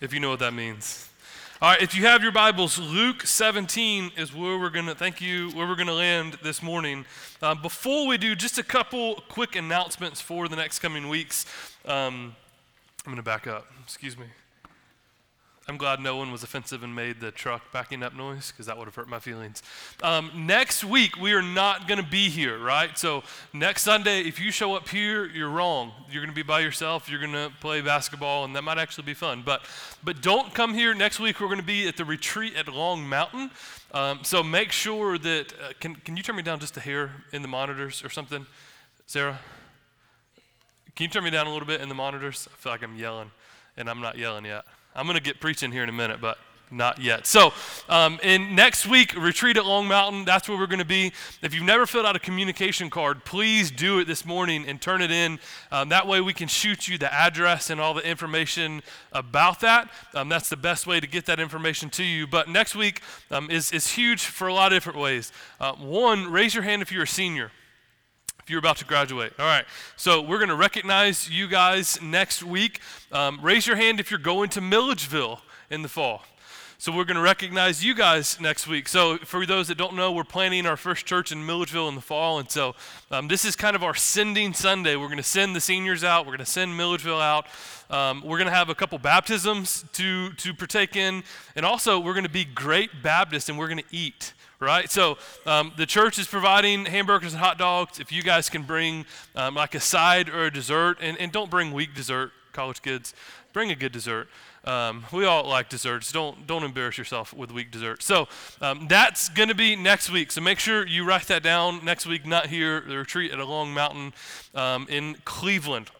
if you know what that means. All right, if you have your Bibles, Luke 17 is where we're going to, thank you, where we're going to land this morning. Uh, before we do, just a couple quick announcements for the next coming weeks. Um, I'm going to back up. Excuse me. I'm glad no one was offensive and made the truck backing up noise because that would have hurt my feelings. Um, next week, we are not going to be here, right? So, next Sunday, if you show up here, you're wrong. You're going to be by yourself. You're going to play basketball, and that might actually be fun. But, but don't come here next week. We're going to be at the retreat at Long Mountain. Um, so, make sure that. Uh, can, can you turn me down just a hair in the monitors or something, Sarah? Can you turn me down a little bit in the monitors? I feel like I'm yelling, and I'm not yelling yet. I'm going to get preaching here in a minute, but not yet. So, um, in next week, retreat at Long Mountain. That's where we're going to be. If you've never filled out a communication card, please do it this morning and turn it in. Um, that way, we can shoot you the address and all the information about that. Um, that's the best way to get that information to you. But next week um, is is huge for a lot of different ways. Uh, one, raise your hand if you're a senior if you're about to graduate. All right. So we're going to recognize you guys next week. Um, raise your hand if you're going to Milledgeville in the fall. So we're going to recognize you guys next week. So for those that don't know, we're planning our first church in Milledgeville in the fall, and so um, this is kind of our sending Sunday. We're going to send the seniors out. We're going to send Milledgeville out. Um, we're going to have a couple baptisms to to partake in, and also we're going to be great Baptists, and we're going to eat right? So um, the church is providing hamburgers and hot dogs. If you guys can bring um, like a side or a dessert, and, and don't bring weak dessert, college kids, bring a good dessert. Um, we all like desserts. Don't don't embarrass yourself with weak dessert. So um, that's going to be next week. So make sure you write that down next week. Not here. The retreat at a Long Mountain um, in Cleveland.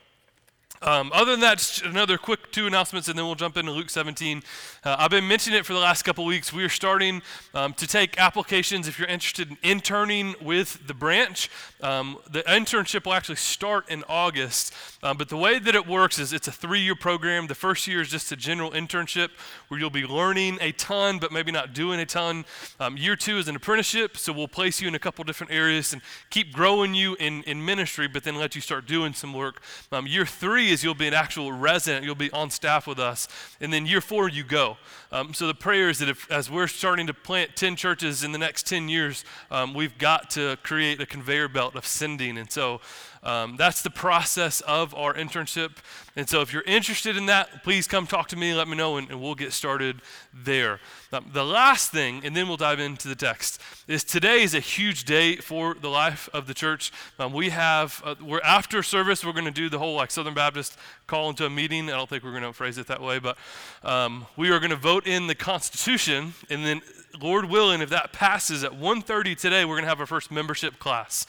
Um, other than that, another quick two announcements, and then we'll jump into Luke 17. Uh, I've been mentioning it for the last couple weeks. We are starting um, to take applications if you're interested in interning with the branch. Um, the internship will actually start in August, um, but the way that it works is it's a three year program. The first year is just a general internship where you'll be learning a ton, but maybe not doing a ton. Um, year two is an apprenticeship, so we'll place you in a couple different areas and keep growing you in, in ministry, but then let you start doing some work. Um, year three three is you'll be an actual resident, you'll be on staff with us. And then year four, you go. Um, so the prayer is that if, as we're starting to plant 10 churches in the next 10 years, um, we've got to create a conveyor belt of sending. And so um, that's the process of our internship. And so if you're interested in that, please come talk to me, let me know, and, and we'll get started there. Um, the last thing, and then we'll dive into the text, is today is a huge day for the life of the church. Um, we have, uh, we're after service, we're going to do the whole like Southern Baptist call into a meeting. I don't think we're going to phrase it that way, but um, we are going to vote in the Constitution, and then Lord willing, if that passes at 1.30 today, we're going to have our first membership class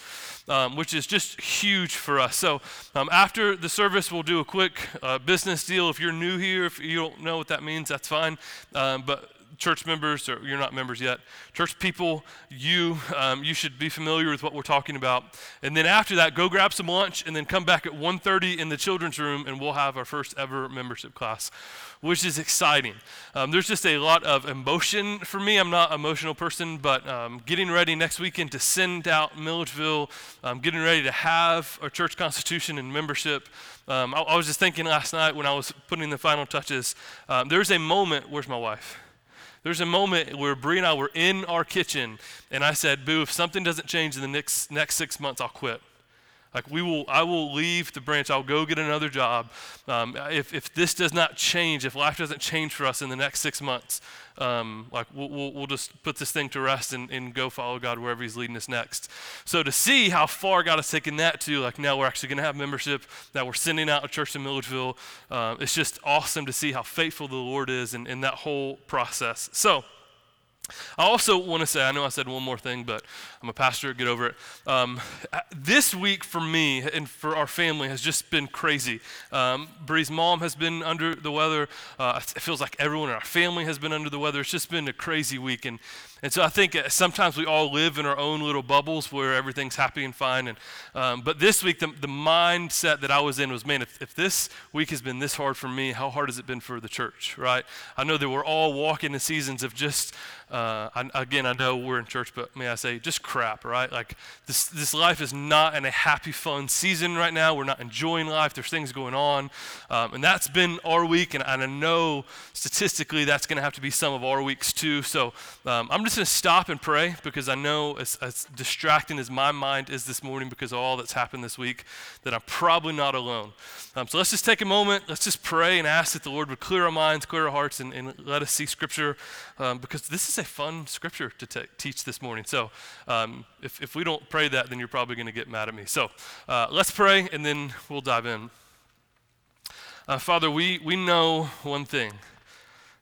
um, which is just huge for us. So um, after the service, we'll do a quick uh, business deal. If you're new here, if you don't know what that means, that's fine. Um, but church members, or you're not members yet, church people, you, um, you should be familiar with what we're talking about. And then after that, go grab some lunch and then come back at 1.30 in the children's room and we'll have our first ever membership class, which is exciting. Um, there's just a lot of emotion for me. I'm not an emotional person, but um, getting ready next weekend to send out Milledgeville, um, getting ready to have a church constitution and membership. Um, I, I, was just thinking last night when I was putting the final touches, um, there's a moment, where's my wife? There's a moment where Bree and I were in our kitchen, and I said, Boo, if something doesn't change in the next, next six months, I'll quit. Like we will, I will leave the branch. I'll go get another job. Um, if, if this does not change, if life doesn't change for us in the next six months, um, like we'll, we'll, we'll, just put this thing to rest and, and go follow God wherever He's leading us next. So to see how far God has taken that to, like now we're actually going to have membership, that we're sending out a church in Milledgeville. Uh, it's just awesome to see how faithful the Lord is in, in that whole process. So. I also want to say, I know I said one more thing, but I'm a pastor, get over it. Um, this week for me and for our family has just been crazy. Um, Bree's mom has been under the weather. Uh, it feels like everyone in our family has been under the weather. It's just been a crazy week. And, and so I think uh, sometimes we all live in our own little bubbles where everything's happy and fine. And, um, but this week, the, the mindset that I was in was, man, if, if this week has been this hard for me, how hard has it been for the church, right? I know that we're all walking in seasons of just uh, I, again, I know we're in church, but may I say, just crap, right? Like this, this life is not in a happy, fun season right now. We're not enjoying life. There's things going on, um, and that's been our week. And, and I know statistically that's going to have to be some of our weeks too. So um, I'm just going to stop and pray because I know as, as distracting as my mind is this morning because of all that's happened this week, that I'm probably not alone. Um, so let's just take a moment. Let's just pray and ask that the Lord would clear our minds, clear our hearts, and, and let us see Scripture um, because this is a fun Scripture to t- teach this morning. So um, if, if we don't pray that, then you're probably going to get mad at me. So uh, let's pray and then we'll dive in. Uh, Father, we, we know one thing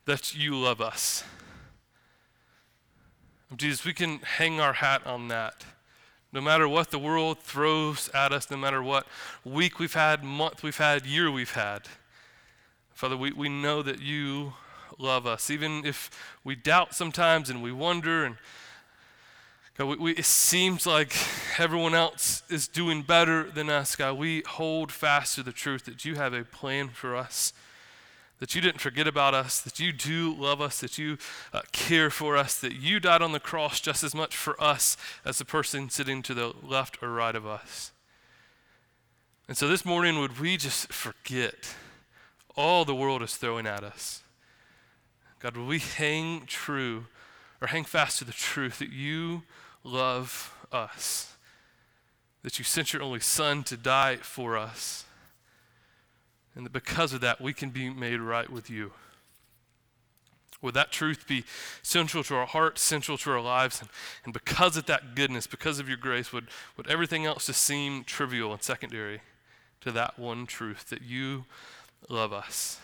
that you love us. Jesus, we can hang our hat on that. No matter what the world throws at us, no matter what week we've had, month we've had, year we've had, Father, we, we know that you love us. Even if we doubt sometimes and we wonder, and God, we, we, it seems like everyone else is doing better than us, God, we hold fast to the truth that you have a plan for us that you didn't forget about us, that you do love us, that you uh, care for us, that you died on the cross just as much for us as the person sitting to the left or right of us. And so this morning, would we just forget all the world is throwing at us? God, would we hang true or hang fast to the truth that you love us, that you sent your only Son to die for us? And that because of that, we can be made right with you. Would that truth be central to our hearts, central to our lives? And, and because of that goodness, because of your grace, would, would everything else just seem trivial and secondary to that one truth that you love us?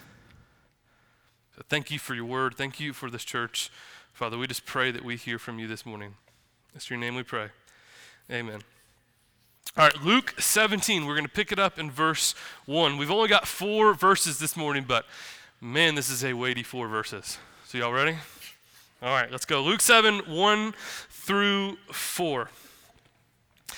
So thank you for your word. Thank you for this church. Father, we just pray that we hear from you this morning. It's your name we pray. Amen. All right, Luke 17, we're going to pick it up in verse 1. We've only got four verses this morning, but man, this is a weighty four verses. So, y'all ready? All right, let's go. Luke 7, 1 through 4.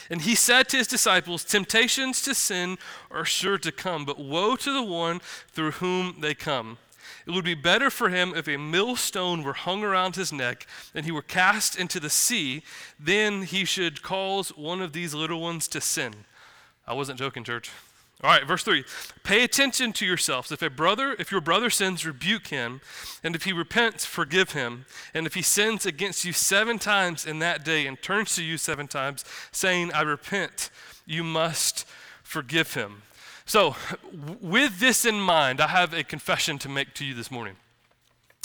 And he said to his disciples, Temptations to sin are sure to come, but woe to the one through whom they come. It would be better for him if a millstone were hung around his neck and he were cast into the sea, then he should cause one of these little ones to sin. I wasn't joking, church. All right, verse 3. Pay attention to yourselves. If a brother, if your brother sins, rebuke him, and if he repents, forgive him. And if he sins against you seven times in that day and turns to you seven times, saying, I repent, you must forgive him. So, with this in mind, I have a confession to make to you this morning.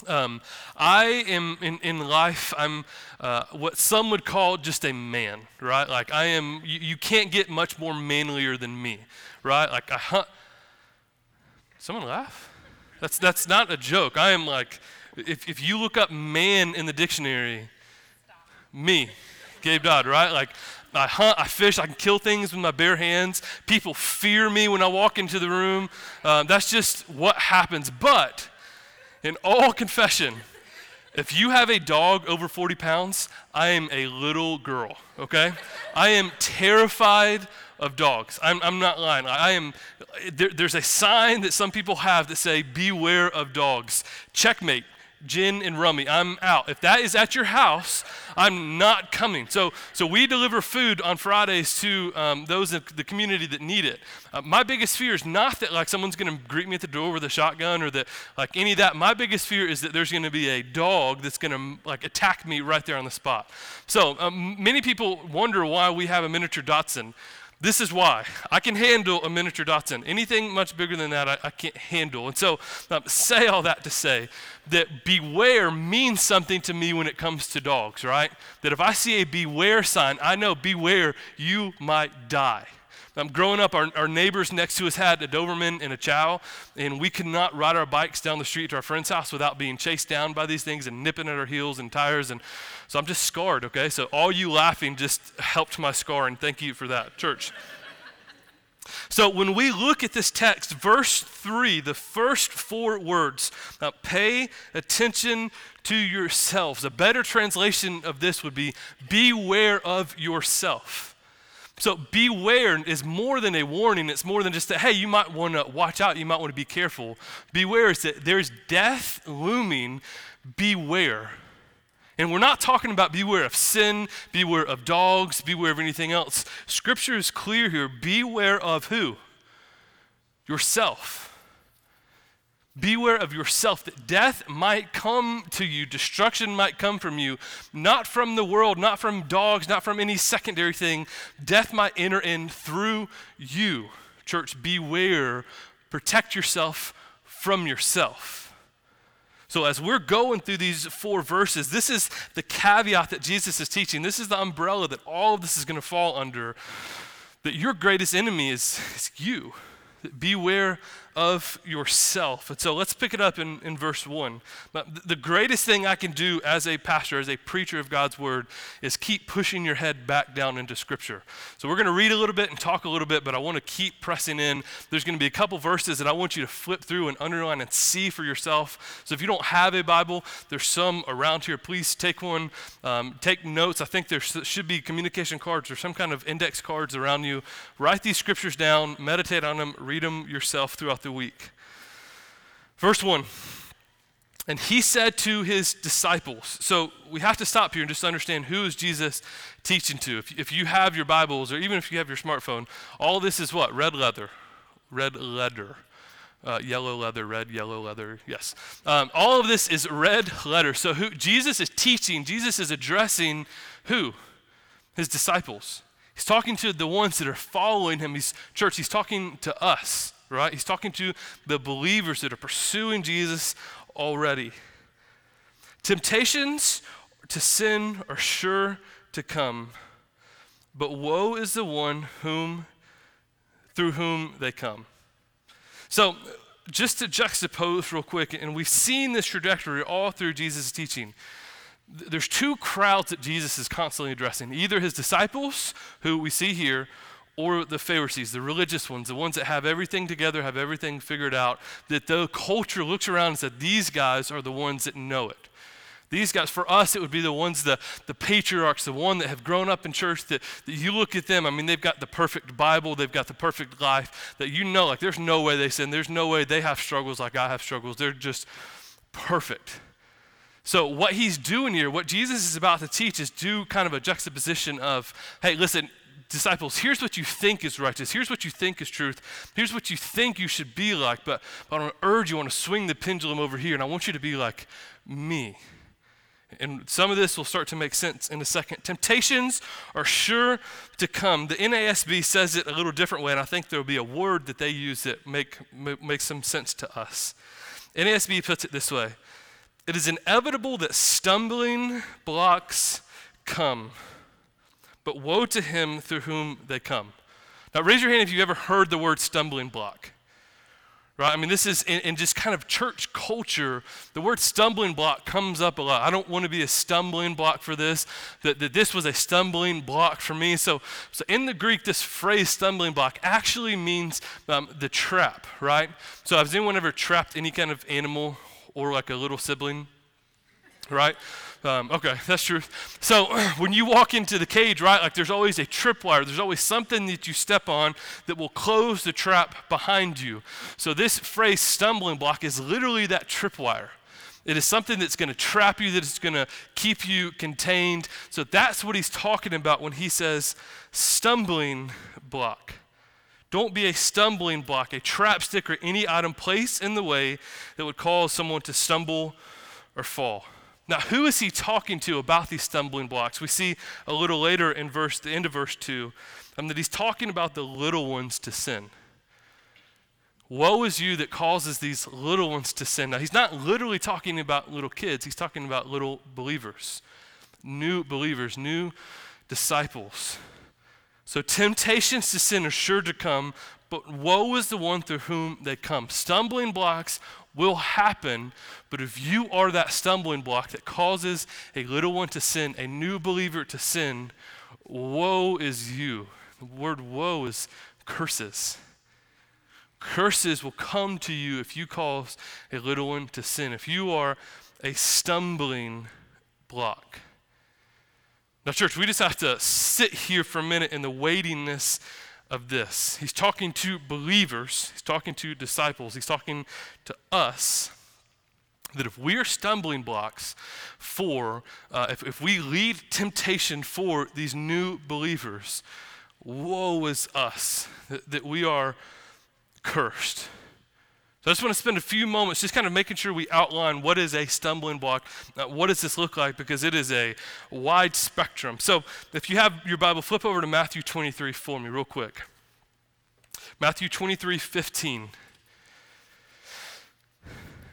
Um, I am in, in life, I'm uh, what some would call just a man, right? Like, I am, you, you can't get much more manlier than me, right? Like, I hunt. Someone laugh? That's, that's not a joke. I am like, if, if you look up man in the dictionary, me, Gabe Dodd, right? Like, I hunt, I fish, I can kill things with my bare hands. People fear me when I walk into the room. Um, that's just what happens. But in all confession, if you have a dog over 40 pounds, I am a little girl, okay? I am terrified of dogs. I'm, I'm not lying. I am, there, there's a sign that some people have that say, beware of dogs. Checkmate gin and rummy. I'm out. If that is at your house, I'm not coming. So, so we deliver food on Fridays to um, those in the community that need it. Uh, my biggest fear is not that like someone's going to greet me at the door with a shotgun or that like any of that. My biggest fear is that there's going to be a dog that's going to like attack me right there on the spot. So um, many people wonder why we have a miniature Dachshund. This is why. I can handle a miniature Dachshund. Anything much bigger than that, I, I can't handle. And so, um, say all that to say that beware means something to me when it comes to dogs, right? That if I see a beware sign, I know beware, you might die. Um, growing up, our, our neighbors next to us had a Doberman and a Chow, and we could not ride our bikes down the street to our friend's house without being chased down by these things and nipping at our heels and tires. And so I'm just scarred, okay? So all you laughing just helped my scar, and thank you for that, church. So when we look at this text, verse 3, the first four words, uh, pay attention to yourselves. A better translation of this would be beware of yourself. So beware is more than a warning. It's more than just that, hey, you might want to watch out. You might want to be careful. Beware is that there's death looming. Beware. And we're not talking about beware of sin, beware of dogs, beware of anything else. Scripture is clear here. Beware of who? Yourself. Beware of yourself that death might come to you, destruction might come from you, not from the world, not from dogs, not from any secondary thing. Death might enter in through you. Church, beware. Protect yourself from yourself. So, as we're going through these four verses, this is the caveat that Jesus is teaching. This is the umbrella that all of this is going to fall under. That your greatest enemy is, is you. Beware of yourself. And so let's pick it up in, in verse 1. The greatest thing I can do as a pastor, as a preacher of God's word, is keep pushing your head back down into Scripture. So we're going to read a little bit and talk a little bit, but I want to keep pressing in. There's going to be a couple verses that I want you to flip through and underline and see for yourself. So if you don't have a Bible, there's some around here. Please take one, um, take notes. I think there should be communication cards or some kind of index cards around you. Write these scriptures down, meditate on them, read them yourself throughout the the week. Verse 1 And he said to his disciples, so we have to stop here and just understand who is Jesus teaching to. If, if you have your Bibles or even if you have your smartphone, all this is what? Red leather. Red leather. Uh, yellow leather, red, yellow leather, yes. Um, all of this is red letter. So who Jesus is teaching, Jesus is addressing who? His disciples. He's talking to the ones that are following him. He's church, he's talking to us right? He's talking to the believers that are pursuing Jesus already. Temptations to sin are sure to come, but woe is the one whom through whom they come. So, just to juxtapose real quick, and we've seen this trajectory all through Jesus' teaching. There's two crowds that Jesus is constantly addressing either his disciples, who we see here, or the Pharisees, the religious ones, the ones that have everything together, have everything figured out, that the culture looks around and says, these guys are the ones that know it. These guys, for us, it would be the ones, the, the patriarchs, the one that have grown up in church, that, that you look at them, I mean, they've got the perfect Bible, they've got the perfect life, that you know, like, there's no way they sin, there's no way they have struggles like I have struggles. They're just perfect. So, what he's doing here, what Jesus is about to teach, is do kind of a juxtaposition of, hey, listen, disciples, here's what you think is righteous. Here's what you think is truth. Here's what you think you should be like. But, but I want to urge you, I want to swing the pendulum over here, and I want you to be like me. And some of this will start to make sense in a second. Temptations are sure to come. The NASB says it a little different way, and I think there will be a word that they use that make, makes some sense to us. NASB puts it this way It is inevitable that stumbling blocks come but woe to him through whom they come. Now, raise your hand if you've ever heard the word stumbling block. Right? I mean, this is in, in, just kind of church culture. The word stumbling block comes up a lot. I don't want to be a stumbling block for this, that, that this was a stumbling block for me. So, so in the Greek, this phrase stumbling block actually means um, the trap, right? So, has anyone ever trapped any kind of animal or like a little sibling? Right? Um, okay, that's true. So when you walk into the cage, right, like there's always a tripwire. There's always something that you step on that will close the trap behind you. So this phrase, stumbling block, is literally that tripwire. It is something that's going to trap you, that is going to keep you contained. So that's what he's talking about when he says stumbling block. Don't be a stumbling block, a trap stick, or any item placed in the way that would cause someone to stumble or fall. Now, who is he talking to about these stumbling blocks? We see a little later in verse, the end of verse 2, um, that he's talking about the little ones to sin. Woe is you that causes these little ones to sin. Now, he's not literally talking about little kids, he's talking about little believers, new believers, new disciples. So, temptations to sin are sure to come, but woe is the one through whom they come. Stumbling blocks will happen, but if you are that stumbling block that causes a little one to sin, a new believer to sin, woe is you. The word woe is curses. Curses will come to you if you cause a little one to sin, if you are a stumbling block. Now, church, we just have to sit here for a minute in the weightiness of this. He's talking to believers, he's talking to disciples, he's talking to us. that if we are stumbling blocks for, uh, if, if we lead temptation for these new believers, woe is us that, that we are cursed. So I just want to spend a few moments just kind of making sure we outline what is a stumbling block. Uh, what does this look like? Because it is a wide spectrum. So if you have your Bible, flip over to Matthew 23 for me, real quick. Matthew 23 15.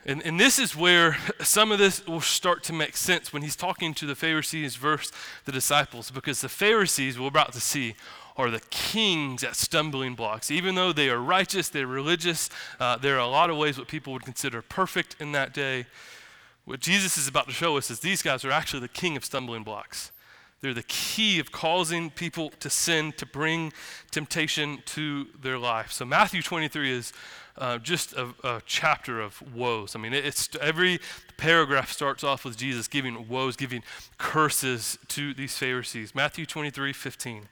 And, and this is where some of this will start to make sense when he's talking to the Pharisees versus the disciples, because the Pharisees, we're about to see, are the kings at stumbling blocks. Even though they are righteous, they're religious, uh, there are a lot of ways what people would consider perfect in that day. What Jesus is about to show us is these guys are actually the king of stumbling blocks. They're the key of causing people to sin, to bring temptation to their life. So Matthew 23 is uh, just a, a, chapter of woes. I mean, it's every paragraph starts off with Jesus giving woes, giving curses to these Pharisees. Matthew 23, 15.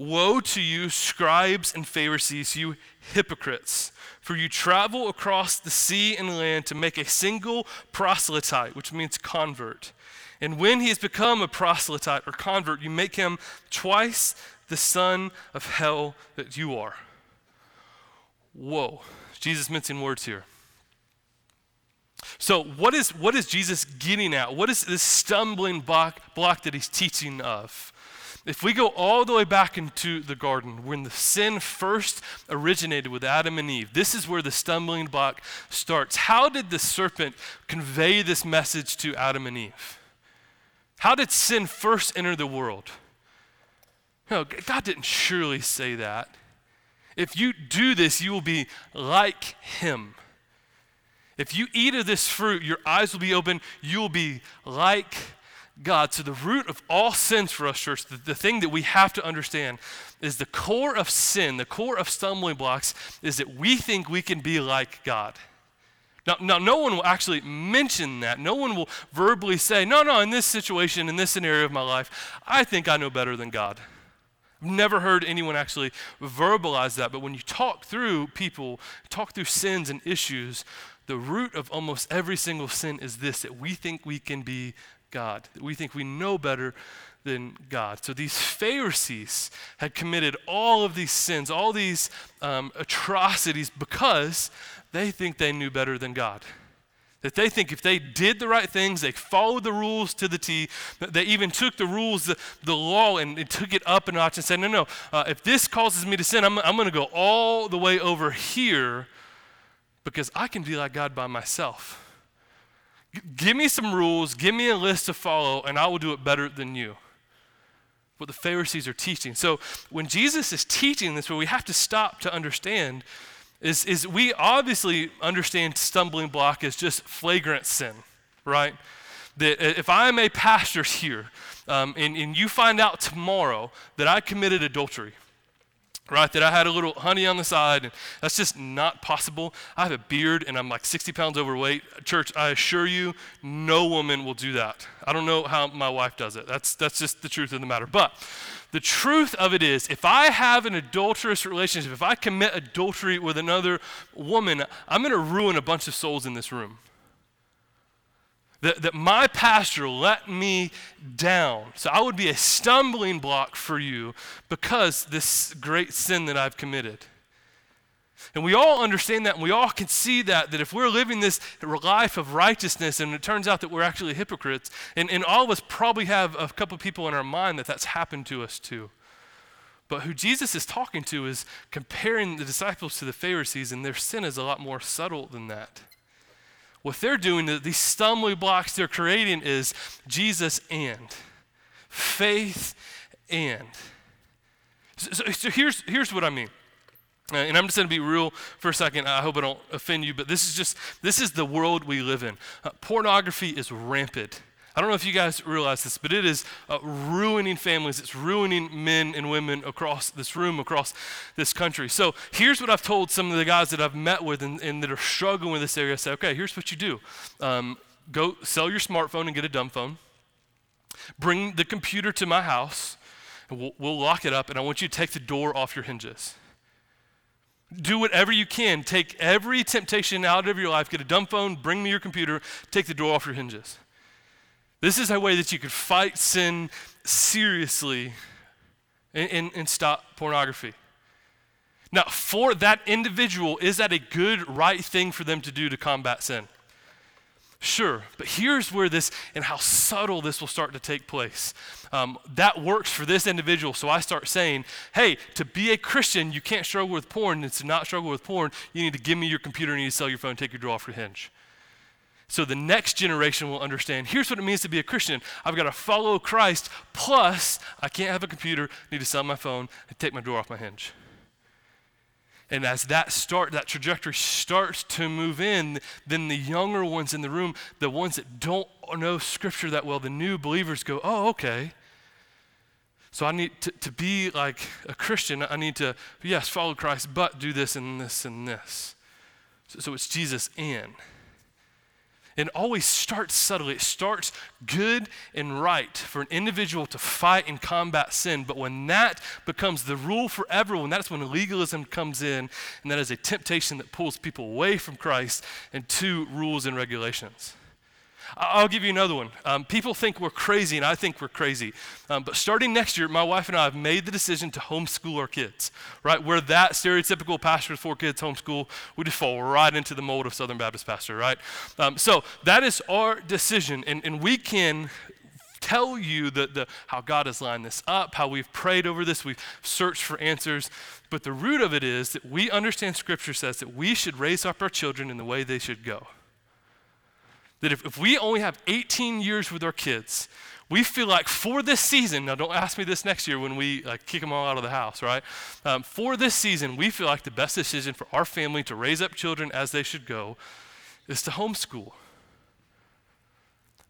Woe to you, scribes and Pharisees, you hypocrites, for you travel across the sea and land to make a single proselyte, which means convert. And when he has become a proselyte or convert, you make him twice the son of hell that you are. Whoa. Jesus mincing words here. So, what is, what is Jesus getting at? What is this stumbling block, block that he's teaching of? If we go all the way back into the garden, when the sin first originated with Adam and Eve, this is where the stumbling block starts. How did the serpent convey this message to Adam and Eve? How did sin first enter the world? No, God didn't surely say that. If you do this, you will be like him. If you eat of this fruit, your eyes will be open, you will be like God. So, the root of all sins for us, church, the, the, thing that we have to understand is the core of sin, the core of stumbling blocks, is that we think we can be like God. Now, now, no one will actually mention that. No one will verbally say, no, no, in this situation, in this scenario of my life, I think I know better than God. I've never heard anyone actually verbalize that. But when you talk through people, talk through sins and issues, the root of almost every single sin is this that we think we can be God, that we think we know better than God. So these Pharisees had committed all of these sins, all these um, atrocities because they think they knew better than God. That they think if they did the right things, they followed the rules to the T, they even took the rules, the, the law, and, and, took it up a notch and said, no, no, uh, if this causes me to sin, I'm, I'm going to go all the way over here because I can be like God by myself. Give me some rules, give me a list to follow, and I will do it better than you. What the Pharisees are teaching. So when Jesus is teaching this, what we have to stop to understand is, is we obviously understand stumbling block as just flagrant sin, right? That if I'm a pastor here um, and, and you find out tomorrow that I committed adultery, right? That I had a little honey on the side, and that's just not possible. I have a beard and I'm like 60 pounds overweight. Church, I assure you, no woman will do that. I don't know how my wife does it. That's, that's just the truth of the matter. But the truth of it is, if I have an adulterous relationship, if I commit adultery with another woman, I'm going to ruin a bunch of souls in this room that, that my pastor let me down. So I would be a stumbling block for you because this great sin that I've committed. And we all understand that, and we all can see that, that if we're living this life of righteousness, and it turns out that we're actually hypocrites, and, and all of us probably have a couple people in our mind that that's happened to us too. But who Jesus is talking to is comparing the disciples to the Pharisees, and their sin is a lot more subtle than that. What they're doing, these stumbling blocks they're creating, is Jesus and faith and. So, so here's, here's what I mean. Uh, and I'm just going to be real for a second. I hope I don't offend you, but this is just, this is the world we live in. Uh, pornography is rampant. I don't know if you guys realize this, but it is uh, ruining families. It's ruining men and women across this room, across this country. So here's what I've told some of the guys that I've met with and, and that are struggling with this area. I say, okay, here's what you do um, go sell your smartphone and get a dumb phone, bring the computer to my house, and we'll, we'll lock it up, and I want you to take the door off your hinges. Do whatever you can. Take every temptation out of your life. Get a dumb phone, bring me your computer, take the door off your hinges. This is a way that you could fight sin seriously and, and, and stop pornography. Now, for that individual, is that a good, right thing for them to do to combat sin? Sure, but here's where this and how subtle this will start to take place. Um, that works for this individual, so I start saying, hey, to be a Christian, you can't struggle with porn, and to not struggle with porn, you need to give me your computer, you need to sell your phone, take your door off your hinge. So the next generation will understand here's what it means to be a Christian. I've got to follow Christ, plus I can't have a computer, need to sell my phone, and take my door off my hinge. And as that start, that trajectory starts to move in, then the younger ones in the room, the ones that don't know scripture that well, the new believers go, oh, okay. So I need to, to be like a Christian, I need to, yes, follow Christ, but do this and this and this. So, so it's Jesus in. It always starts subtly. It starts good and right for an individual to fight and combat sin. But when that becomes the rule for everyone, that's when legalism comes in, and that is a temptation that pulls people away from Christ and to rules and regulations. I'll give you another one. Um, people think we're crazy, and I think we're crazy. Um, but starting next year, my wife and I have made the decision to homeschool our kids, right? We're that stereotypical pastor with four kids homeschool. We just fall right into the mold of Southern Baptist pastor, right? Um, so that is our decision, and, and we can tell you the, the, how God has lined this up, how we've prayed over this, we've searched for answers. But the root of it is that we understand Scripture says that we should raise up our children in the way they should go. That if, if we only have 18 years with our kids, we feel like for this season, now don't ask me this next year when we kick them all out of the house, right? Um, for this season, we feel like the best decision for our family to raise up children as they should go is to homeschool.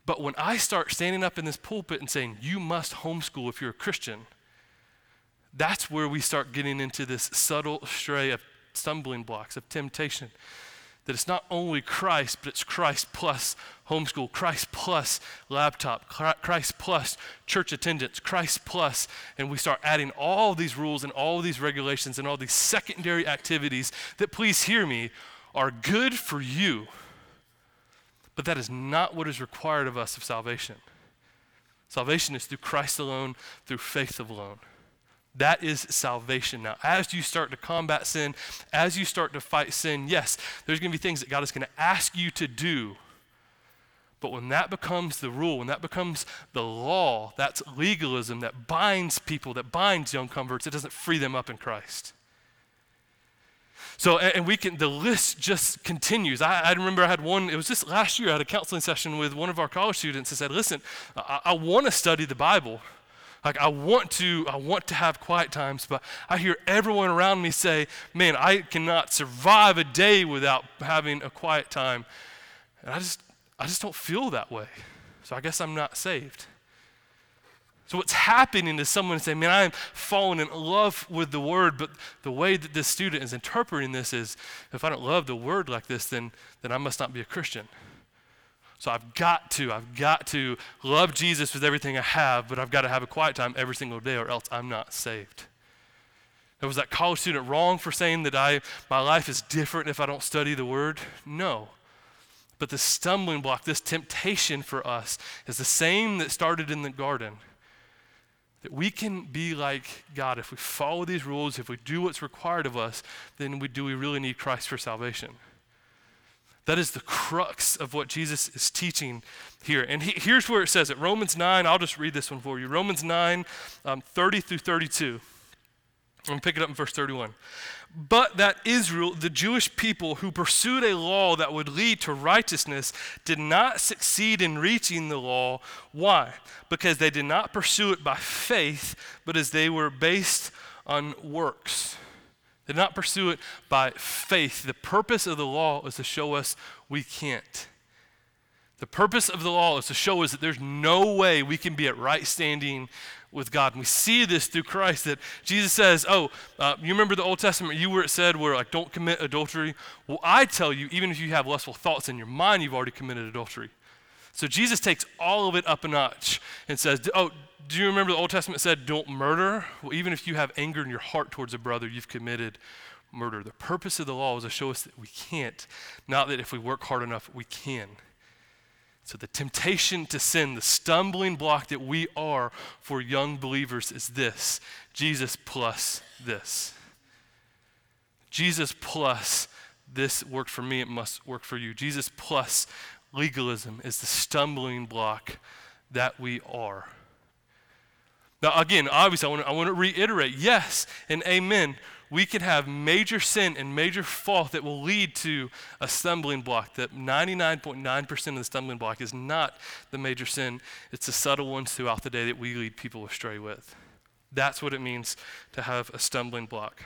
But when I start standing up in this pulpit and saying, you must homeschool if you're a Christian, that's where we start getting into this subtle stray of stumbling blocks, of temptation that it's not only Christ, but it's Christ plus homeschool, Christ plus laptop, Christ plus church attendance, Christ plus, and we start adding all these rules and all these regulations and all these secondary activities that, please hear me, are good for you. But that is not what is required of us of salvation. Salvation is through Christ alone, through faith alone. That is salvation. Now, as you start to combat sin, as you start to fight sin, yes, there's going to be things that God is going to ask you to do. But when that becomes the rule, when that becomes the law, that's legalism that binds people, that binds young converts, it doesn't free them up in Christ. So, and we can, the list just continues. I, I, remember I had one, it was just last year, I had a counseling session with one of our college students and said, listen, I, I want to study the Bible. Like I want to, I want to have quiet times, but I hear everyone around me say, "Man, I cannot survive a day without having a quiet time." And I just, I just don't feel that way. So I guess I'm not saved. So what's happening is someone saying, "Man, I'm falling in love with the word," but the way that this student is interpreting this is, if I don't love the word like this, then then I must not be a Christian. So I've got to, I've got to love Jesus with everything I have, but I've got to have a quiet time every single day or else I'm not saved. Now, was that college student wrong for saying that I, my life is different if I don't study the word? No. But the stumbling block, this temptation for us, is the same that started in the garden. That we can be like God if we follow these rules, if we do what's required of us, then we, do we really need Christ for salvation? That is the crux of what Jesus is teaching here. And he, here's where it says it Romans 9, I'll just read this one for you. Romans 9, um, 30 through 32. I'm going to pick it up in verse 31. But that Israel, the Jewish people who pursued a law that would lead to righteousness, did not succeed in reaching the law. Why? Because they did not pursue it by faith, but as they were based on works did not pursue it by faith. The purpose of the law is to show us we can't. The purpose of the law is to show us that there's no way we can be at right standing with God. And we see this through Christ that Jesus says, Oh, uh, you remember the Old Testament, you were it said, where like, don't commit adultery? Well, I tell you, even if you have lustful thoughts in your mind, you've already committed adultery. So Jesus takes all of it up a notch and says, Oh, do you remember the Old Testament said, don't murder? Well, even if you have anger in your heart towards a brother, you've committed murder. The purpose of the law is to show us that we can't, not that if we work hard enough, we can. So, the temptation to sin, the stumbling block that we are for young believers is this Jesus plus this. Jesus plus this worked for me, it must work for you. Jesus plus legalism is the stumbling block that we are. Now, again, obviously, I want, to, I want to reiterate yes and amen. We can have major sin and major fault that will lead to a stumbling block. That 99.9% of the stumbling block is not the major sin, it's the subtle ones throughout the day that we lead people astray with. That's what it means to have a stumbling block.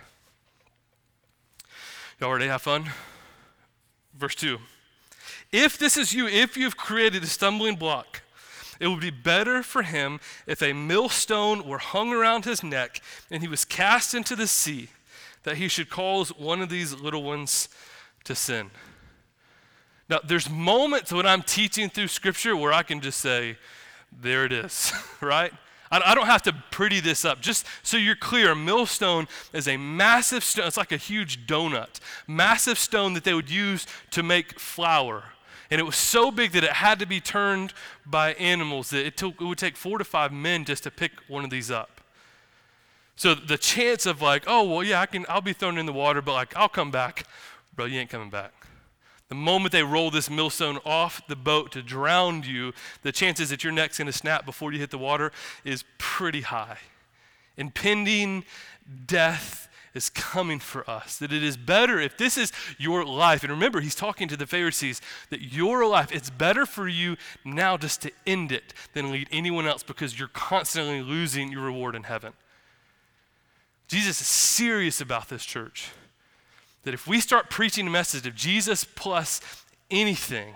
Y'all ready to have fun? Verse 2. If this is you, if you've created a stumbling block, it would be better for him if a millstone were hung around his neck and he was cast into the sea, that he should cause one of these little ones to sin. Now, there's moments when I'm teaching through Scripture where I can just say, there it is, right? I don't have to pretty this up. Just so you're clear, a millstone is a massive stone. It's like a huge donut. Massive stone that they would use to make flour. And it was so big that it had to be turned by animals that it, took, it would take four to five men just to pick one of these up. So the chance of like, oh well, yeah, I can, I'll be thrown in the water, but like I'll come back, bro, you ain't coming back. The moment they roll this millstone off the boat to drown you, the chances that your neck's going to snap before you hit the water is pretty high. Impending death is coming for us. That it is better if this is your life. And remember, he's talking to the Pharisees that your life, it's better for you now just to end it than lead anyone else because you're constantly losing your reward in heaven. Jesus is serious about this church. That if we start preaching a message of Jesus plus anything,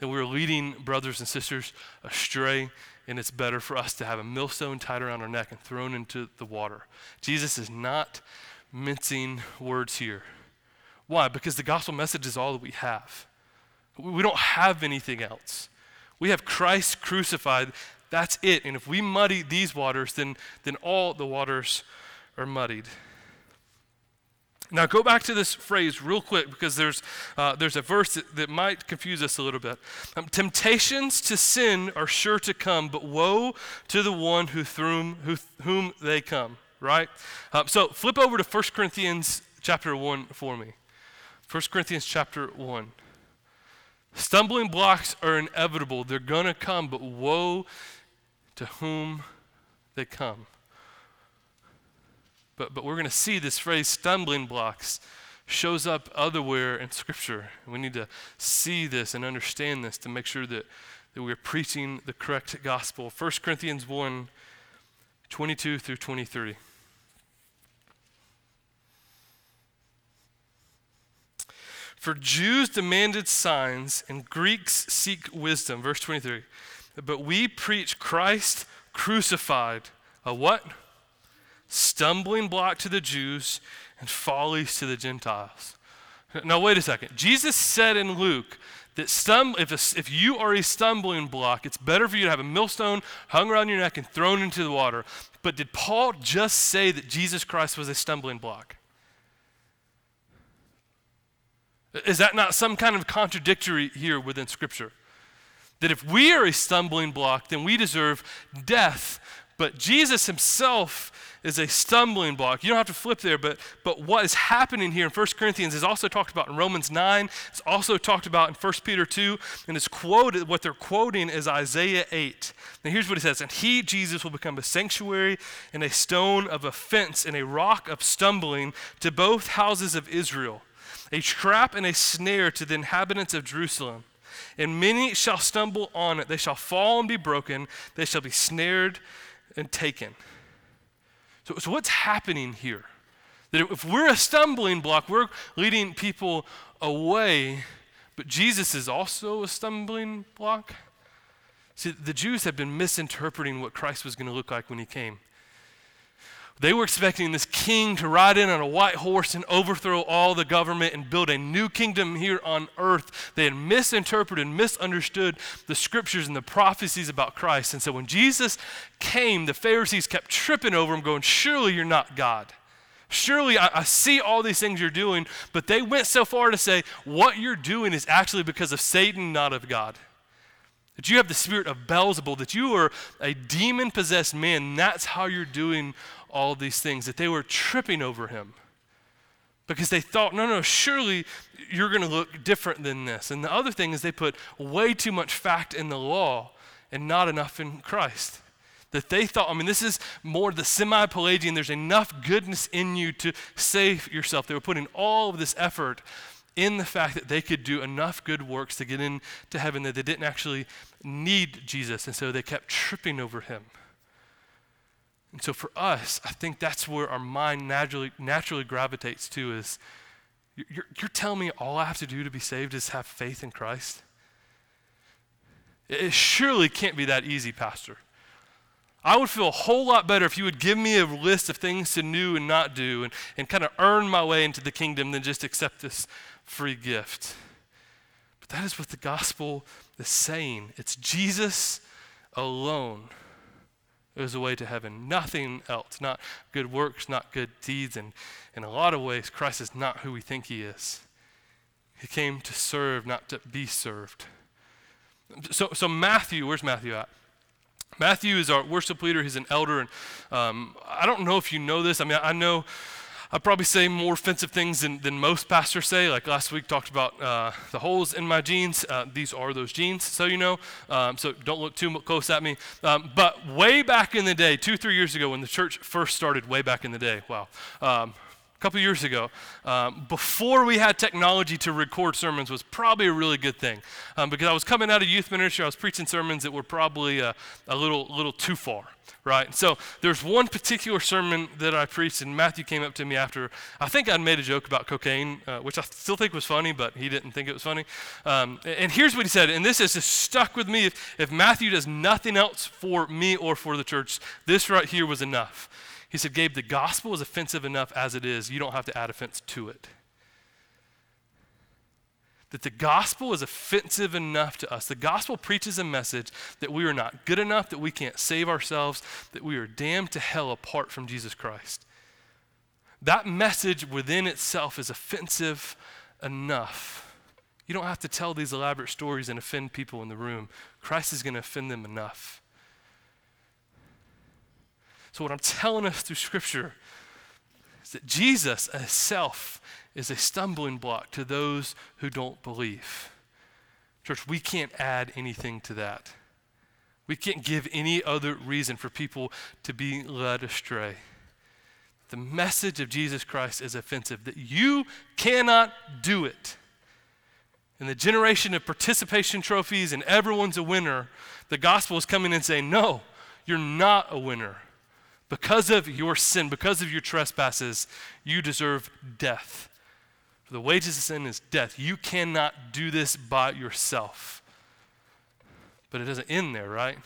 then we're leading brothers and sisters astray, and it's better for us to have a millstone tied around our neck and thrown into the water. Jesus is not mincing words here. Why? Because the gospel message is all that we have. We don't have anything else. We have Christ crucified. That's it. And if we muddy these waters, then, then all the waters are muddied. Now, go back to this phrase real quick because there's, uh, there's a verse that, that, might confuse us a little bit. Um, Temptations to sin are sure to come, but woe to the one who through who, whom they come, right? Uh, so flip over to 1 Corinthians chapter 1 for me. 1 Corinthians chapter 1. Stumbling blocks are inevitable, they're going to come, but woe to whom they come. But, but we're going to see this phrase, stumbling blocks, shows up otherwhere in Scripture. We need to see this and understand this to make sure that, that we're preaching the correct gospel. 1 Corinthians 1 22 through 23. For Jews demanded signs and Greeks seek wisdom. Verse 23. But we preach Christ crucified. A what? stumbling block to the Jews and follies to the Gentiles. Now, wait a second. Jesus said in Luke that stum- if, a, if you are a stumbling block, it's better for you to have a millstone hung around your neck and thrown into the water. But did Paul just say that Jesus Christ was a stumbling block? Is that not some kind of contradictory here within Scripture? That if we are a stumbling block, then we deserve death. But Jesus himself is a stumbling block. You don't have to flip there, but, but what is happening here in 1 Corinthians is also talked about in Romans 9. It's also talked about in 1 Peter 2. And it's quoted, what they're quoting is Isaiah 8. And here's what it says And he, Jesus, will become a sanctuary and a stone of offense and a rock of stumbling to both houses of Israel, a trap and a snare to the inhabitants of Jerusalem. And many shall stumble on it. They shall fall and be broken. They shall be snared and taken. So, so what's happening here? That if we're a stumbling block, we're leading people away, but Jesus is also a stumbling block. See, the Jews have been misinterpreting what Christ was going to look like when he came. They were expecting this king to ride in on a white horse and overthrow all the government and build a new kingdom here on earth. They had misinterpreted, misunderstood the scriptures and the prophecies about Christ. And so when Jesus came, the Pharisees kept tripping over him, going, Surely you're not God. Surely I, I, see all these things you're doing, but they went so far to say, what you're doing is actually because of Satan, not of God. That you have the spirit of Beelzebul, that you are a demon possessed man, that's how you're doing all these things, that they were tripping over him. Because they thought, no, no, surely you're going to look different than this. And the other thing is they put way too much fact in the law and not enough in Christ. That they thought, I mean, this is more the semi Pelagian, there's enough goodness in you to save yourself. They were putting all of this effort in the fact that they could do enough good works to get into heaven that they didn't actually need Jesus. And so they kept tripping over him. And so for us, I think that's where our mind naturally, naturally gravitates to is you're, you're telling me all I have to do to be saved is have faith in Christ? It surely can't be that easy, Pastor. I would feel a whole lot better if you would give me a list of things to do and not do and, and kind of earn my way into the kingdom than just accept this free gift. But that is what the gospel is saying. It's Jesus alone is a way to heaven. Nothing else. Not good works, not good deeds. And in a lot of ways, Christ is not who we think he is. He came to serve, not to be served. So, so Matthew, where's Matthew at? Matthew is our worship leader. He's an elder. And um, I don't know if you know this. I mean, I know I probably say more offensive things than, than most pastors say. Like last week, talked about uh, the holes in my jeans. Uh, these are those jeans, so you know. Um, so don't look too close at me. Um, but way back in the day, two, three years ago, when the church first started, way back in the day, wow. Um, couple years ago, um, before we had technology to record sermons, was probably a really good thing um, because I was coming out of youth ministry, I was preaching sermons that were probably uh, a little, little too far, right? So there's one particular sermon that I preached, and Matthew came up to me after. I think I'd made a joke about cocaine, uh, which I still think was funny, but he didn't think it was funny. Um, and here's what he said, and this has just stuck with me. If, if Matthew does nothing else for me or for the church, this right here was enough. He said, Gabe, the gospel is offensive enough as it is. You don't have to add offense to it. That the gospel is offensive enough to us. The gospel preaches a message that we are not good enough, that we can't save ourselves, that we are damned to hell apart from Jesus Christ. That message within itself is offensive enough. You don't have to tell these elaborate stories and offend people in the room. Christ is going to offend them enough. So, what I'm telling us through Scripture is that Jesus himself is a stumbling block to those who don't believe. Church, we can't add anything to that. We can't give any other reason for people to be led astray. The message of Jesus Christ is offensive, that you cannot do it. In the generation of participation trophies and everyone's a winner, the gospel is coming and saying, No, you're not a winner. Because of your sin, because of your trespasses, you deserve death. For the wages of sin is death. You cannot do this by yourself. But it doesn't end there, right?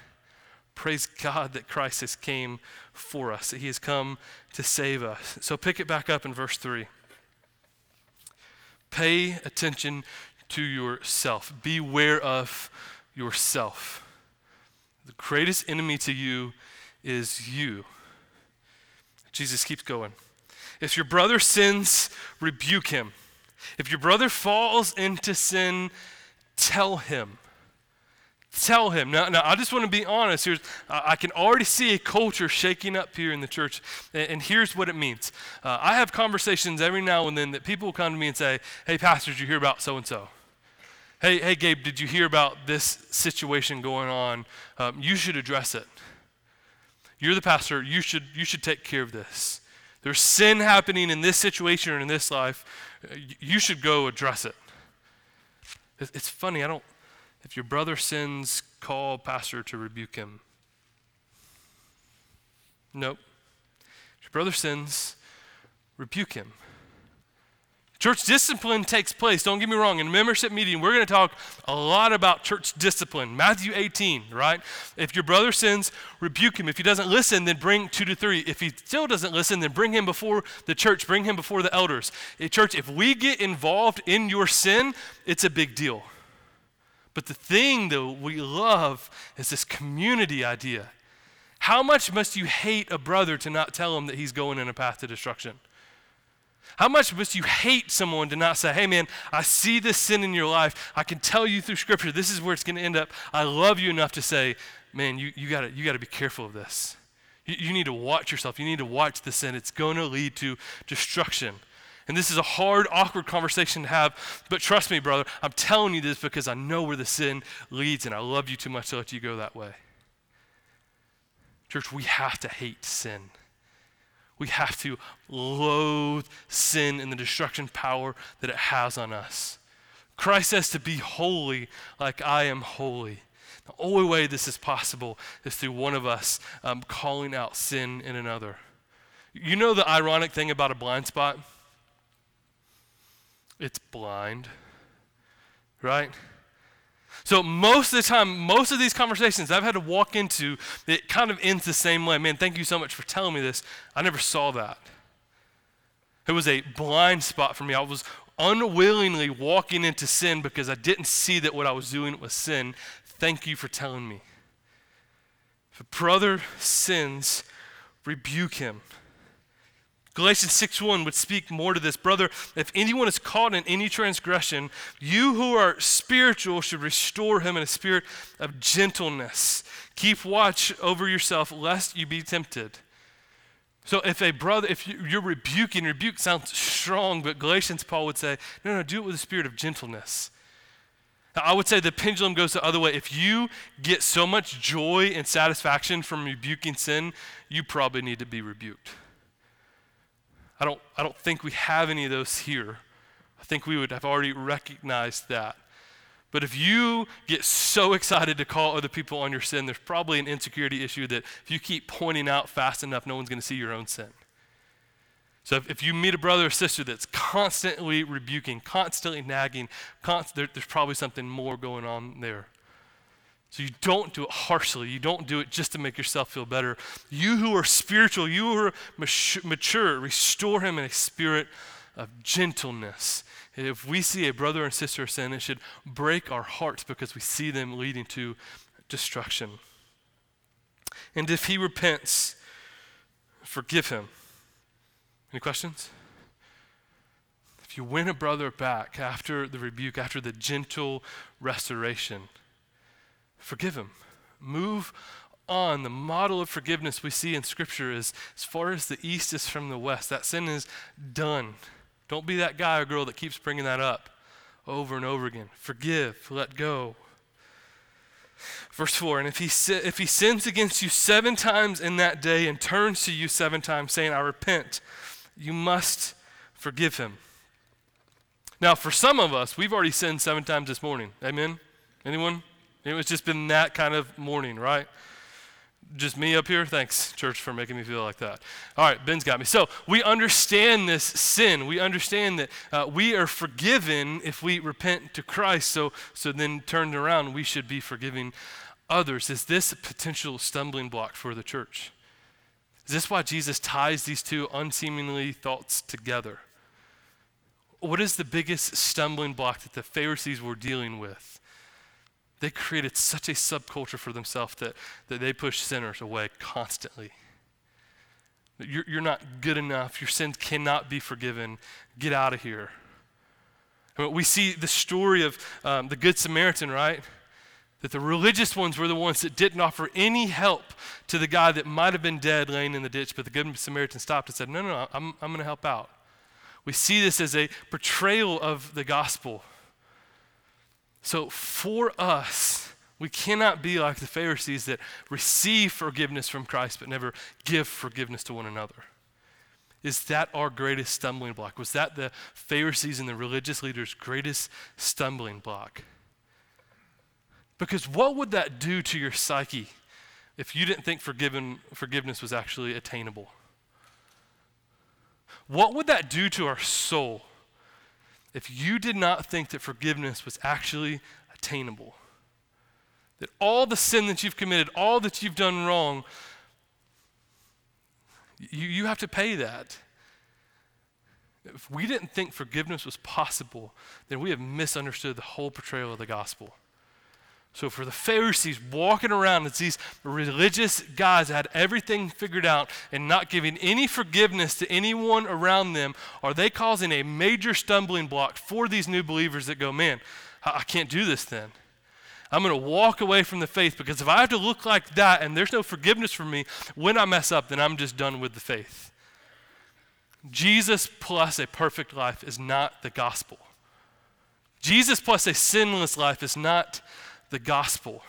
Praise God that Christ has came for us, that he has come to save us. So pick it back up in verse 3. Pay attention to yourself. Beware of yourself. The greatest enemy to you is you. Jesus keeps going. If your brother sins, rebuke him. If your brother falls into sin, tell him. Tell him. Now, now I just want to be honest. Here's, I can already see a culture shaking up here in the church, and, and here's what it means. Uh, I have conversations every now and then that people will come to me and say, Hey, Pastor, did you hear about so and so? Hey, hey, Gabe, did you hear about this situation going on? Um, you should address it. You're the pastor. You should, you should take care of this. There's sin happening in this situation or in this life. You should go address it. It's funny. I don't, if your brother sins, call pastor to rebuke him. Nope. If your brother sins, rebuke him. Church discipline takes place. Don't get me wrong. In membership meeting, we're going to talk a lot about church discipline. Matthew 18, right? If your brother sins, rebuke him. If he doesn't listen, then bring two to three. If he still doesn't listen, then bring him before the church, bring him before the elders. Eh, church, if we get involved in your sin, it's a big deal. But the thing that we love is this community idea. How much must you hate a brother to not tell him that he's going in a path to destruction? How much must you hate someone to not say, hey man, I see this sin in your life. I can tell you through Scripture this is where it's going to end up. I love you enough to say, man, you, you got you to be careful of this. You, you need to watch yourself. You need to watch the sin. It's going to lead to destruction. And this is a hard, awkward conversation to have. But trust me, brother, I'm telling you this because I know where the sin leads, and I love you too much to let you go that way. Church, we have to hate sin. We have to loathe sin and the destruction power that it has on us. Christ says to be holy like I am holy. The only way this is possible is through one of us um, calling out sin in another. You know the ironic thing about a blind spot? It's blind, right? So most of the time, most of these conversations I've had to walk into, it kind of ends the same way. Man, thank you so much for telling me this. I never saw that. It was a blind spot for me. I was unwillingly walking into sin because I didn't see that what I was doing was sin. Thank you for telling me. If a brother sins, rebuke him. Galatians 6:1 would speak more to this. Brother, if anyone is caught in any transgression, you who are spiritual should restore him in a spirit of gentleness. Keep watch over yourself lest you be tempted. So if a brother, if you're rebuking, rebuke sounds strong, but Galatians Paul would say, no, no, do it with a spirit of gentleness. I would say the pendulum goes the other way. If you get so much joy and satisfaction from rebuking sin, you probably need to be rebuked. I don't, I don't think we have any of those here. I think we would have already recognized that. But if you get so excited to call other people on your sin, there's probably an insecurity issue that if you keep pointing out fast enough, no one's going to see your own sin. So if, if you meet a brother or sister that's constantly rebuking, constantly nagging, const- there, there's probably something more going on there. So you don't do it harshly. You don't do it just to make yourself feel better. You who are spiritual, you who are mature, restore him in a spirit of gentleness. If we see a brother and sister sin, it should break our hearts because we see them leading to destruction. And if he repents, forgive him. Any questions? If you win a brother back after the rebuke, after the gentle restoration, forgive him. Move on. The model of forgiveness we see in Scripture is as far as the east is from the west. That sin is done. Don't be that guy or girl that keeps bringing that up over and over again. Forgive, let go. Verse 4 And if he, if he sins against you seven times in that day and turns to you seven times, saying, I repent, you must forgive him. Now, for some of us, we've already sinned seven times this morning. Amen? Anyone? It was just been that kind of morning, right? Just me up here? Thanks, church, for making me feel like that. All right, Ben's got me. So we understand this sin. We understand that uh, we are forgiven if we repent to Christ. So, so then turned around, we should be forgiving others. Is this a potential stumbling block for the church? Is this why Jesus ties these two unseemingly thoughts together? What is the biggest stumbling block that the Pharisees were dealing with? They created such a subculture for themselves that, that they push sinners away constantly. You're, you're not good enough. Your sins cannot be forgiven. Get out of here. We see the story of um, the Good Samaritan, right? That the religious ones were the ones that didn't offer any help to the guy that might have been dead laying in the ditch, but the Good Samaritan stopped and said, No, no, no, I'm, I'm going to help out. We see this as a portrayal of the gospel. So for us, we cannot be like the Pharisees that receive forgiveness from Christ but never give forgiveness to one another. Is that our greatest stumbling block? Was that the Pharisees and the religious leaders' greatest stumbling block? Because what would that do to your psyche if you didn't think forgiven, forgiveness was actually attainable? What would that do to our soul if you did not think that forgiveness was actually attainable, that all the sin that you've committed, all that you've done wrong, you, you have to pay that. If we didn't think forgiveness was possible, then we have misunderstood the whole portrayal of the gospel. So, for the Pharisees walking around as these religious guys that had everything figured out and not giving any forgiveness to anyone around them, are they causing a major stumbling block for these new believers that go, man, I can't do this then? I'm going to walk away from the faith because if I have to look like that and there's no forgiveness for me when I mess up, then I'm just done with the faith. Jesus plus a perfect life is not the gospel. Jesus plus a sinless life is not the gospel.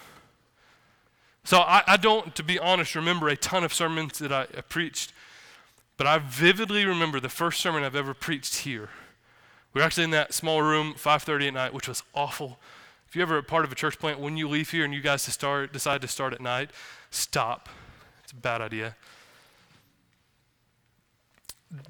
So I, I, don't, to be honest, remember a ton of sermons that I, I preached, but I vividly remember the first sermon I've ever preached here. We were actually in that small room, 5:30 at night, which was awful. If you're ever a part of a church plant, when you leave here and you guys to start, decide to start at night, stop. It's a bad idea.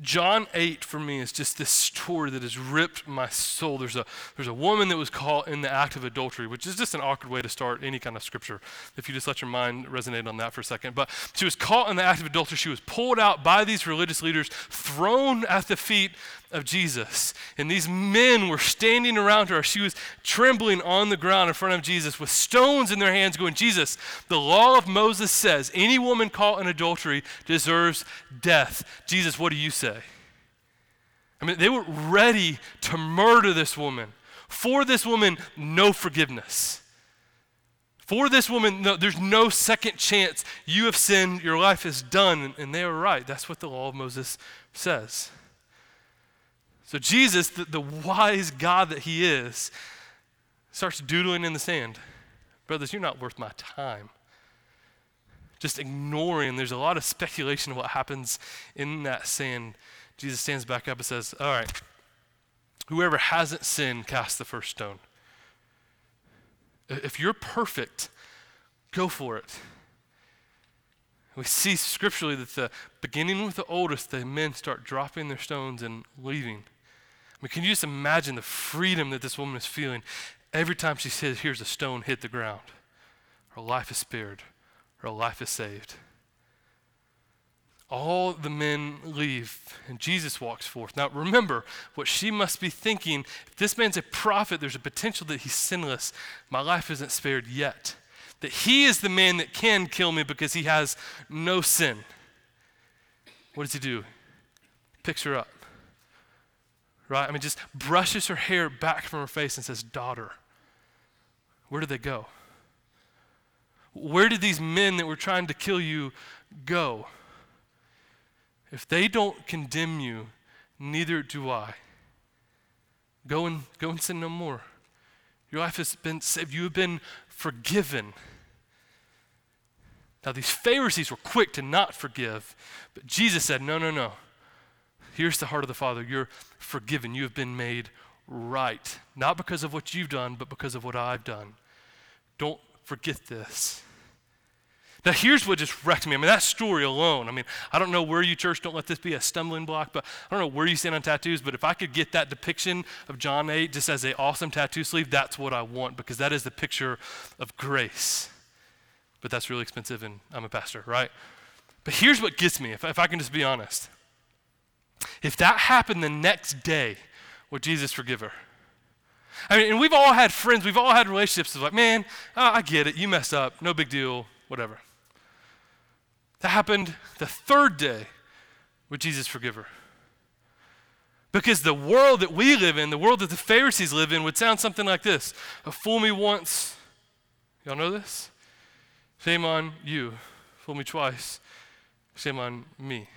John 8 for me is just this story that has ripped my soul. There's a, there's a woman that was caught in the act of adultery, which is just an awkward way to start any kind of scripture, if you just let your mind resonate on that for a second. But she was caught in the act of adultery. She was pulled out by these religious leaders, thrown at the feet of Jesus. And these men were standing around her. She was trembling on the ground in front of Jesus with stones in their hands, going, Jesus, the law of Moses says any woman caught in adultery deserves death. Jesus, what do you say? I mean, they were ready to murder this woman. For this woman, no forgiveness. For this woman, no, there's no second chance. You have sinned, your life is done. And they are right. That's what the law of Moses says. So Jesus, the, the wise God that he is, starts doodling in the sand. Brothers, you're not worth my time. Just ignoring, there's a lot of speculation of what happens in that sand. Jesus stands back up and says, All right, whoever hasn't sinned, cast the first stone. If you're perfect, go for it. We see scripturally that the beginning with the oldest, the men start dropping their stones and leaving. I mean, can you just imagine the freedom that this woman is feeling every time she says, hears a stone hit the ground? Her life is spared, her life is saved. All the men leave, and Jesus walks forth. Now, remember what she must be thinking. If this man's a prophet, there's a potential that he's sinless. My life isn't spared yet. That he is the man that can kill me because he has no sin. What does he do? Picks her up right? I mean, just brushes her hair back from her face and says, Daughter. Where did they go? Where did these men that were trying to kill you go? If they don't condemn you, neither do I. Go and go and sin no more. Your life has been saved. You have been forgiven. Now, these Pharisees were quick to not forgive, but Jesus said, No, no, no. Here's the heart of the Father. You're forgiven. You have been made right. Not because of what you've done, but because of what I've done. Don't forget this. Now, here's what just wrecked me. I mean, that story alone. I mean, I don't know where you church, don't let this be a stumbling block, but I don't know where you stand on tattoos, but if I could get that depiction of John 8 just as an awesome tattoo sleeve, that's what I want because that is the picture of grace. But that's really expensive, and I'm a pastor, right? But here's what gets me, if, if I can just be honest. If that happened the next day, would Jesus forgive her? I mean, and we've all had friends, we've all had relationships of like, man, oh, I get it, you messed up, no big deal, whatever. That happened the third day. Would Jesus forgive her? Because the world that we live in, the world that the Pharisees live in, would sound something like this A Fool me once. Y'all know this? Shame on you. Fool me twice. Shame on me.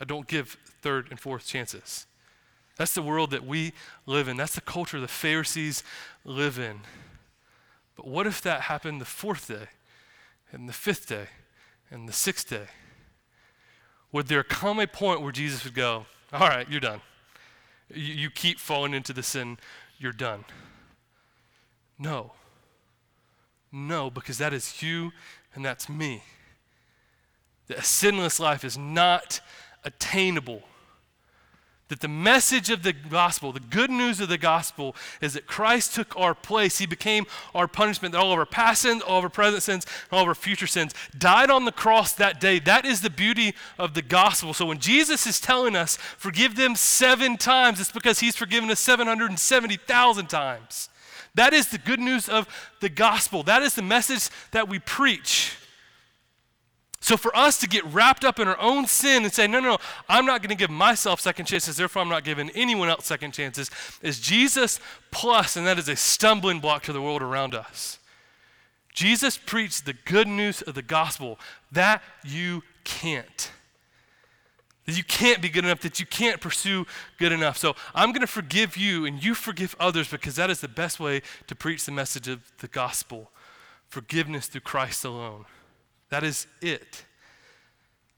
I don't give third and fourth chances. That's the world that we live in. That's the culture the Pharisees live in. But what if that happened the fourth day, and the fifth day, and the sixth day? Would there come a point where Jesus would go, All right, you're done. You, you keep falling into the sin, you're done. No. No, because that is you and that's me. a sinless life is not attainable that the message of the gospel, the good news of the gospel, is that Christ took our place. He became our punishment, that all of our past sins, all of our present sins, all of our future sins died on the cross that day. That is the beauty of the gospel. So when Jesus is telling us, forgive them seven times, it's because he's forgiven us 770,000 times. That is the good news of the gospel. That is the message that we preach. So for us to get wrapped up in our own sin and say, no, no, no, I'm not going to give myself second chances, therefore I'm not giving anyone else second chances, is Jesus plus, and that is a stumbling block to the world around us. Jesus preached the good news of the gospel that you can't. That you can't be good enough, that you can't pursue good enough. So I'm going to forgive you and you forgive others because that is the best way to preach the message of the gospel forgiveness through Christ alone. That is it.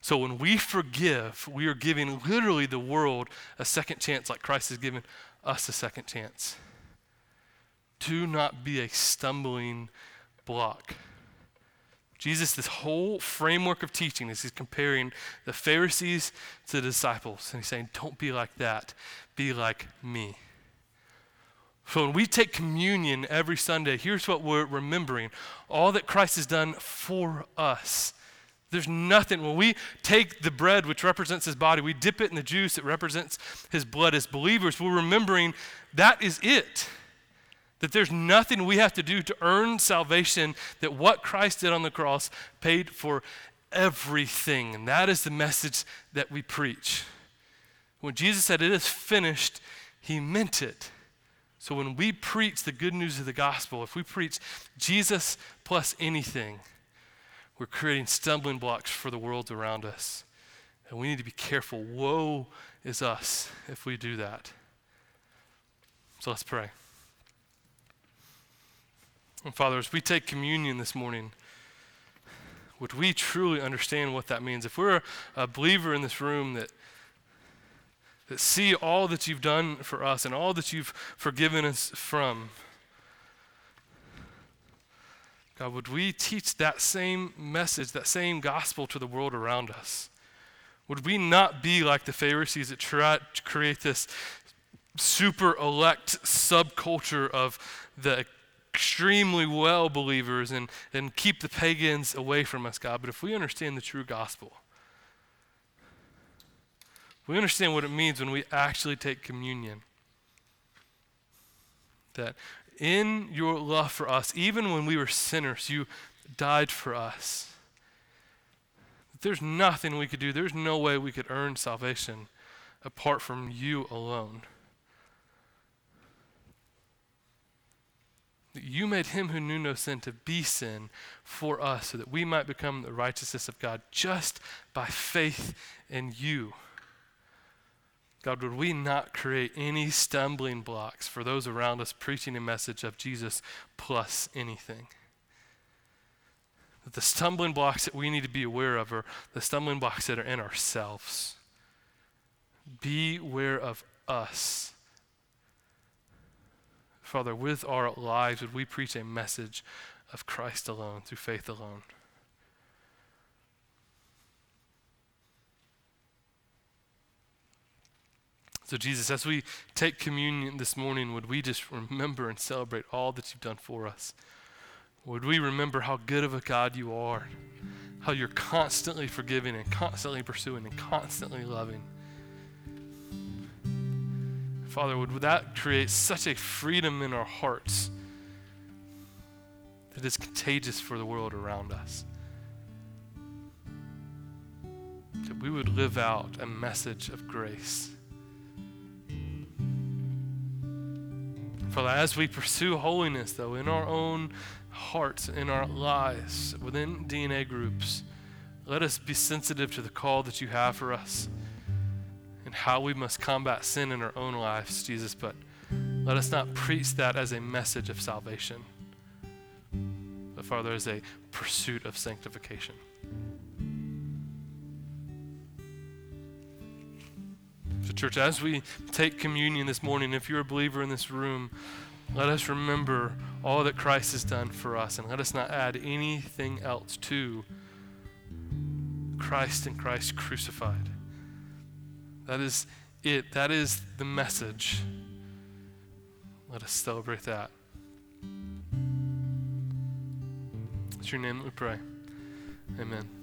So when we forgive, we are giving literally the world a second chance, like Christ has given us a second chance. Do not be a stumbling block. Jesus, this whole framework of teaching is he's comparing the Pharisees to the disciples. And he's saying, don't be like that, be like me. So when we take communion every Sunday, here's what we're remembering all that Christ has done for us. There's nothing. When we take the bread, which represents his body, we dip it in the juice that represents his blood as believers, we're remembering that is it. That there's nothing we have to do to earn salvation, that what Christ did on the cross paid for everything. And that is the message that we preach. When Jesus said, It is finished, he meant it. So when we preach the good news of the gospel, if we preach Jesus plus anything, we're creating stumbling blocks for the world around us. And we need to be careful. Woe is us if we do that. So let's pray. And Father, as we take communion this morning, would we truly understand what that means? If we're a believer in this room that that see all that you've done for us and all that you've forgiven us from. God, would we teach that same message, that same gospel to the world around us? Would we not be like the Pharisees that try to create this super elect subculture of the extremely well believers and, and keep the pagans away from us, God? But if we understand the true gospel, we understand what it means when we actually take communion. That in your love for us, even when we were sinners, you died for us. There's nothing we could do, there's no way we could earn salvation apart from you alone. That you made him who knew no sin to be sin for us so that we might become the righteousness of God just by faith in you. God, would we not create any stumbling blocks for those around us preaching a message of Jesus plus anything? That the stumbling blocks that we need to be aware of are the stumbling blocks that are in ourselves. Beware of us. Father, with our lives, would we preach a message of Christ alone, through faith alone? So, Jesus, as we take communion this morning, would we just remember and celebrate all that you've done for us? Would we remember how good of a God you are, how you're constantly forgiving and constantly pursuing and constantly loving? Father, would that create such a freedom in our hearts that is contagious for the world around us? That we would live out a message of grace Father, as we pursue holiness, though, in our own hearts, in our lives, within DNA groups, let us be sensitive to the call that you have for us and how we must combat sin in our own lives, Jesus. But let us not preach that as a message of salvation, but, Father, as a pursuit of sanctification. So, church, as we take communion this morning, if you're a believer in this room, let us remember all that Christ has done for us and let us not add anything else to Christ and Christ crucified. That is it. That is the message. Let us celebrate that. It's your name we pray. Amen.